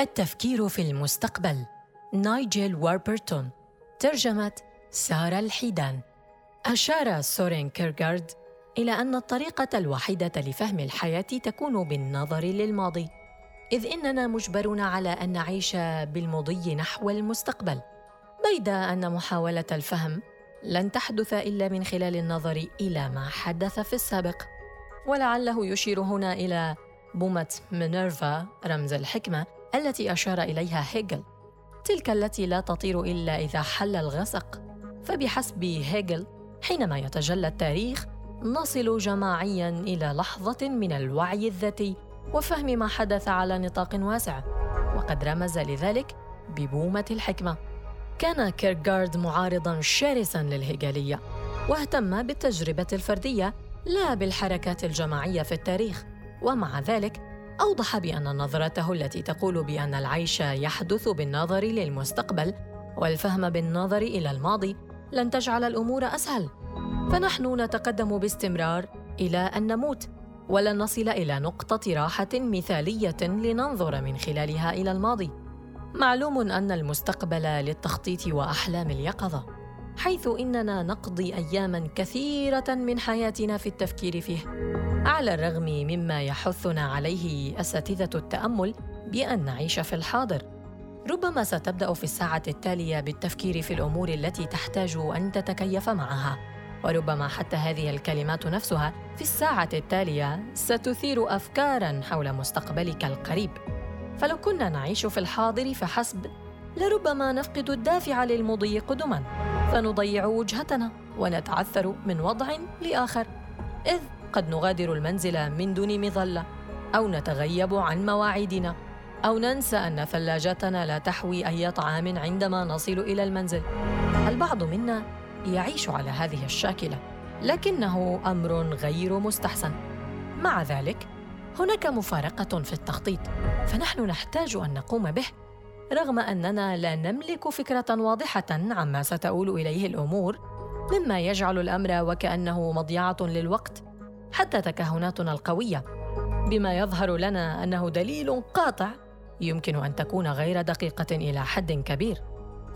التفكير في المستقبل. نايجل واربرتون ترجمة سارة الحيدان. أشار سورين كيرغارد إلى أن الطريقة الوحيدة لفهم الحياة تكون بالنظر للماضي إذ إننا مجبرون على أن نعيش بالمضي نحو المستقبل. بيد أن محاولة الفهم لن تحدث إلا من خلال النظر إلى ما حدث في السابق. ولعله يشير هنا إلى بومة مينيرفا رمز الحكمة التي أشار إليها هيجل. تلك التي لا تطير إلا إذا حل الغسق. فبحسب هيجل حينما يتجلى التاريخ نصل جماعيا إلى لحظة من الوعي الذاتي وفهم ما حدث على نطاق واسع. وقد رمز لذلك ببومة الحكمة. كان كيركغارد معارضا شرسا للهيجلية واهتم بالتجربة الفردية لا بالحركات الجماعية في التاريخ. ومع ذلك أوضح بأن نظرته التي تقول بأن العيش يحدث بالنظر للمستقبل والفهم بالنظر إلى الماضي لن تجعل الأمور أسهل. فنحن نتقدم باستمرار إلى أن نموت ولن نصل إلى نقطة راحة مثالية لننظر من خلالها إلى الماضي. معلوم أن المستقبل للتخطيط وأحلام اليقظة حيث إننا نقضي أياماً كثيرة من حياتنا في التفكير فيه. على الرغم مما يحثنا عليه أساتذة التأمل بأن نعيش في الحاضر. ربما ستبدأ في الساعة التالية بالتفكير في الأمور التي تحتاج أن تتكيف معها. وربما حتى هذه الكلمات نفسها في الساعة التالية ستثير افكارا حول مستقبلك القريب. فلو كنا نعيش في الحاضر فحسب لربما نفقد الدافع للمضي قدما فنضيع وجهتنا ونتعثر من وضع لآخر. إذ قد نغادر المنزل من دون مظلة أو نتغيب عن مواعيدنا أو ننسى أن ثلاجتنا لا تحوي أي طعام عندما نصل إلى المنزل. البعض منا يعيش على هذه الشاكلة لكنه أمر غير مستحسن. مع ذلك هناك مفارقة في التخطيط فنحن نحتاج أن نقوم به رغم أننا لا نملك فكرة واضحة عما ستؤول إليه الأمور مما يجعل الأمر وكأنه مضيعة للوقت. حتى تكهناتنا القوية. بما يظهر لنا أنه دليل قاطع يمكن أن تكون غير دقيقة إلى حد كبير.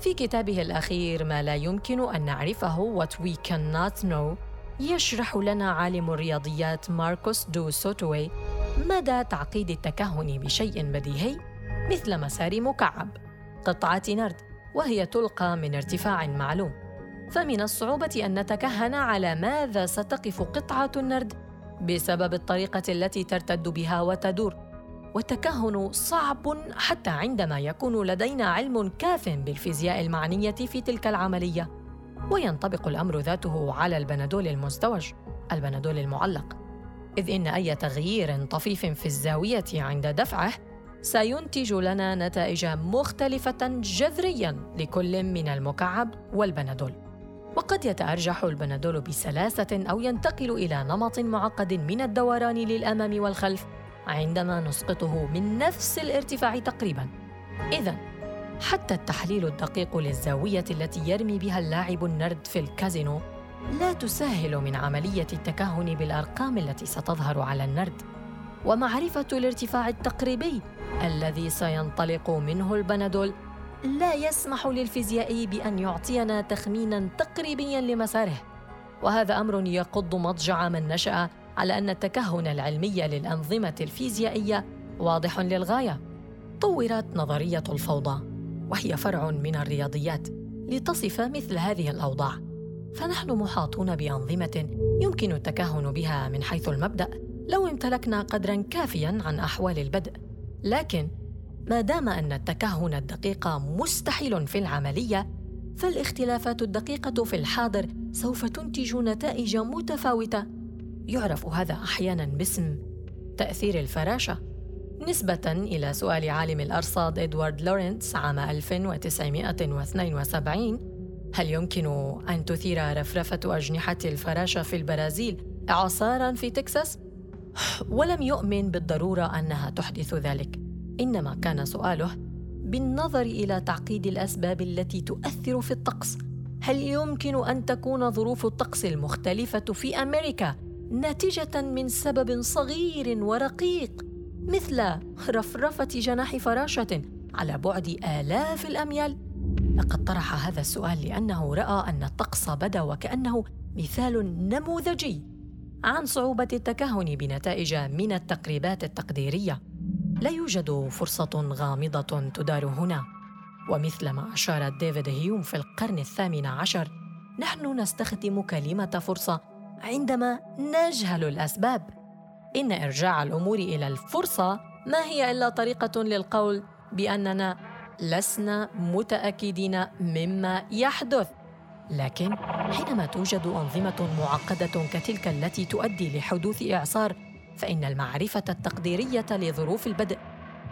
في كتابه الأخير ما لا يمكن أن نعرفه What We Cannot Know يشرح لنا عالم الرياضيات ماركوس دو سوتوي مدى تعقيد التكهن بشيء بديهي مثل مسار مكعب قطعة نرد وهي تلقى من ارتفاع معلوم. فمن الصعوبة أن نتكهن على ماذا ستقف قطعة النرد؟ بسبب الطريقة التي ترتد بها وتدور. والتكهن صعب حتى عندما يكون لدينا علم كاف بالفيزياء المعنية في تلك العملية. وينطبق الأمر ذاته على البنادول المزدوج البنادول المعلق. إذ إن أي تغيير طفيف في الزاوية عند دفعه سينتج لنا نتائج مختلفة جذريا لكل من المكعب والبنادول. وقد يتأرجح البنادول بسلاسة أو ينتقل إلى نمط معقد من الدوران للأمام والخلف عندما نسقطه من نفس الارتفاع تقريبا. إذا حتى التحليل الدقيق للزاوية التي يرمي بها اللاعب النرد في الكازينو لا تسهل من عملية التكهن بالأرقام التي ستظهر على النرد. ومعرفة الارتفاع التقريبي الذي سينطلق منه البنادول لا يسمح للفيزيائي بأن يعطينا تخمينا تقريبيا لمساره. وهذا أمر يقض مضجع من نشأ على أن التكهن العلمي للأنظمة الفيزيائية واضح للغاية. طورت نظرية الفوضى وهي فرع من الرياضيات لتصف مثل هذه الأوضاع. فنحن محاطون بأنظمة يمكن التكهن بها من حيث المبدأ لو امتلكنا قدرا كافيا عن أحوال البدء. لكن ما دام أن التكهن الدقيق مستحيل في العملية فالاختلافات الدقيقة في الحاضر سوف تنتج نتائج متفاوتة. يعرف هذا أحيانا باسم تأثير الفراشة. نسبة إلى سؤال عالم الأرصاد إدوارد لورنتس عام 1972 هل يمكن أن تثير رفرفة أجنحة الفراشة في البرازيل إعصاراً في تكساس؟ ولم يؤمن بالضرورة أنها تحدث ذلك. إنما كان سؤاله بالنظر إلى تعقيد الأسباب التي تؤثر في الطقس هل يمكن أن تكون ظروف الطقس المختلفة في أمريكا ناتجة من سبب صغير ورقيق مثل رفرفة جناح فراشة على بعد آلاف الأميال؟ لقد طرح هذا السؤال لأنه رأى أن الطقس بدا وكأنه مثال نموذجي عن صعوبة التكهن بنتائج من التقريبات التقديرية. لا يوجد فرصة غامضة تدار هنا، ومثلما أشار ديفيد هيوم في القرن الثامن عشر، نحن نستخدم كلمة فرصة عندما نجهل الأسباب. إن إرجاع الأمور إلى الفرصة ما هي إلا طريقة للقول بأننا لسنا متأكدين مما يحدث لكن حينما توجد أنظمة معقدة كتلك التي تؤدي لحدوث إعصار فإن المعرفة التقديرية لظروف البدء.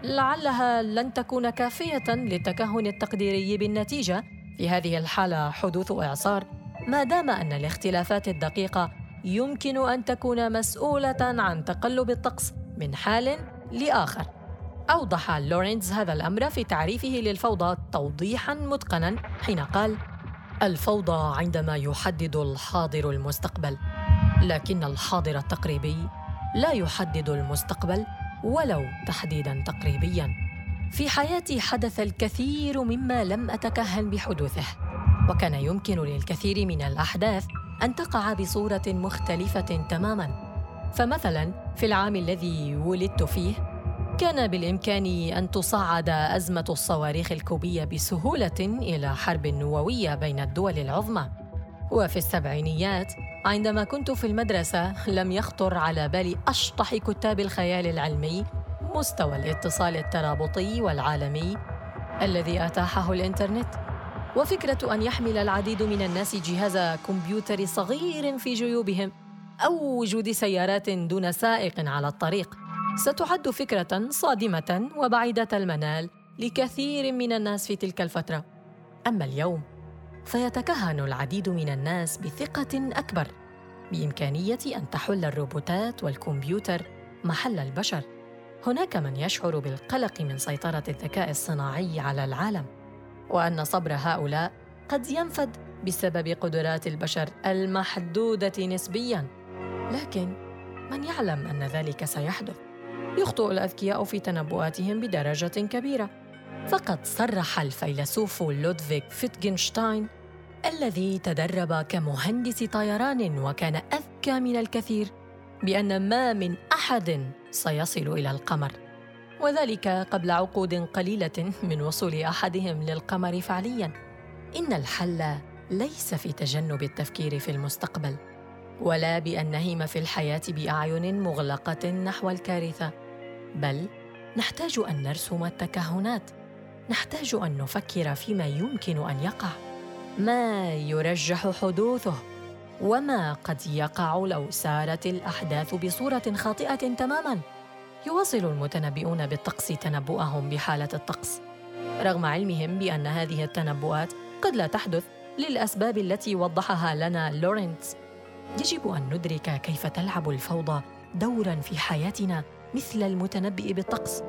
لعلها لن تكون كافية للتكهن التقديري بالنتيجة. في هذه الحالة حدوث إعصار. ما دام أن الاختلافات الدقيقة يمكن أن تكون مسؤولة عن تقلب الطقس من حال لآخر. أوضح لورينز هذا الأمر في تعريفه للفوضى توضيحاً متقناً حين قال: الفوضى عندما يحدد الحاضر المستقبل، لكن الحاضر التقريبي لا يحدد المستقبل ولو تحديداً تقريبياً. في حياتي حدث الكثير مما لم أتكهن بحدوثه، وكان يمكن للكثير من الأحداث أن تقع بصورة مختلفة تماماً. فمثلاً في العام الذي ولدت فيه كان بالإمكان أن تصعد أزمة الصواريخ الكوبية بسهولة إلى حرب نووية بين الدول العظمى وفي السبعينيات عندما كنت في المدرسة لم يخطر على بال أشطح كتاب الخيال العلمي مستوى الاتصال الترابطي والعالمي الذي أتاحه الإنترنت وفكرة أن يحمل العديد من الناس جهاز كمبيوتر صغير في جيوبهم أو وجود سيارات دون سائق على الطريق ستعد فكرة صادمة وبعيدة المنال لكثير من الناس في تلك الفترة. أما اليوم فيتكهن العديد من الناس بثقة أكبر بإمكانية أن تحل الروبوتات والكمبيوتر محل البشر. هناك من يشعر بالقلق من سيطرة الذكاء الصناعي على العالم، وأن صبر هؤلاء قد ينفد بسبب قدرات البشر المحدودة نسبياً. لكن من يعلم أن ذلك سيحدث؟ يخطئ الأذكياء في تنبؤاتهم بدرجة كبيرة فقد صرح الفيلسوف لودفيك فيتجنشتاين الذي تدرب كمهندس طيران وكان أذكى من الكثير بأن ما من أحد سيصل إلى القمر. وذلك قبل عقود قليلة من وصول أحدهم للقمر فعلياً. إن الحل ليس في تجنب التفكير في المستقبل ولا بأن نهيم في الحياة بأعين مغلقة نحو الكارثة. بل نحتاج أن نرسم التكهنات نحتاج أن نفكر فيما يمكن أن يقع. ما يرجح حدوثه وما قد يقع لو سارت الأحداث بصورة خاطئة تماما. يواصل المتنبئون بالطقس تنبؤهم بحالة الطقس. رغم علمهم بأن هذه التنبؤات قد لا تحدث للأسباب التي وضحها لنا لورنتس يجب أن ندرك كيف تلعب الفوضى دورا في حياتنا مثل المتنبئ بالطقس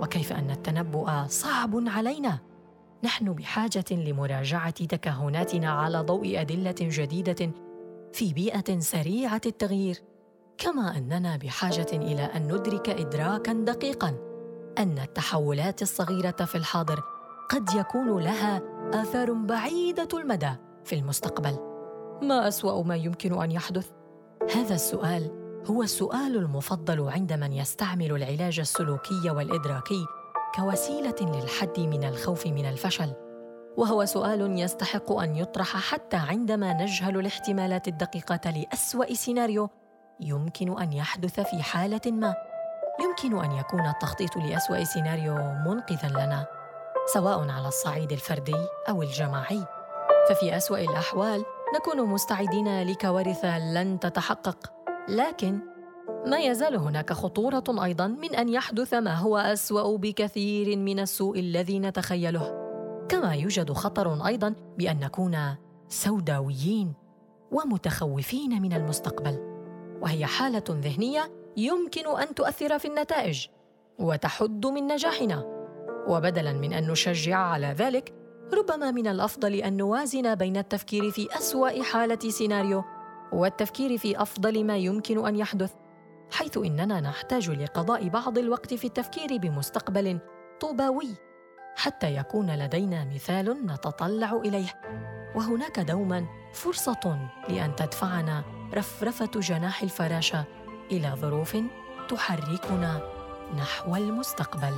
وكيف أن التنبؤ صعب علينا. نحن بحاجة لمراجعة تكهناتنا على ضوء أدلة جديدة في بيئة سريعة التغيير كما أننا بحاجة إلى أن ندرك ادراكا دقيقا أن التحولات الصغيرة في الحاضر قد يكون لها آثار بعيدة المدى في المستقبل. ما أسوأ ما يمكن أن يحدث؟ هذا السؤال هو السؤال المفضل عند من يستعمل العلاج السلوكي والإدراكي كوسيلة للحد من الخوف من الفشل. وهو سؤال يستحق أن يطرح حتى عندما نجهل الاحتمالات الدقيقة لأسوأ سيناريو يمكن أن يحدث في حالة ما. يمكن أن يكون التخطيط لأسوأ سيناريو منقذا لنا سواء على الصعيد الفردي أو الجماعي. ففي أسوأ الأحوال نكون مستعدين لكوارث لن تتحقق. لكن ما يزال هناك خطورة أيضا من أن يحدث ما هو أسوأ بكثير من السوء الذي نتخيله. كما يوجد خطر أيضا بأن نكون سوداويين ومتخوفين من المستقبل وهي حالة ذهنية يمكن أن تؤثر في النتائج وتحد من نجاحنا. وبدلا من أن نشجع على ذلك ربما من الأفضل أن نوازن بين التفكير في أسوأ حالة سيناريو والتفكير في أفضل ما يمكن أن يحدث. حيث إننا نحتاج لقضاء بعض الوقت في التفكير بمستقبل طوباوي حتى يكون لدينا مثال نتطلع إليه. وهناك دوما فرصة لأن تدفعنا رفرفة جناح الفراشة إلى ظروف تحركنا نحو المستقبل.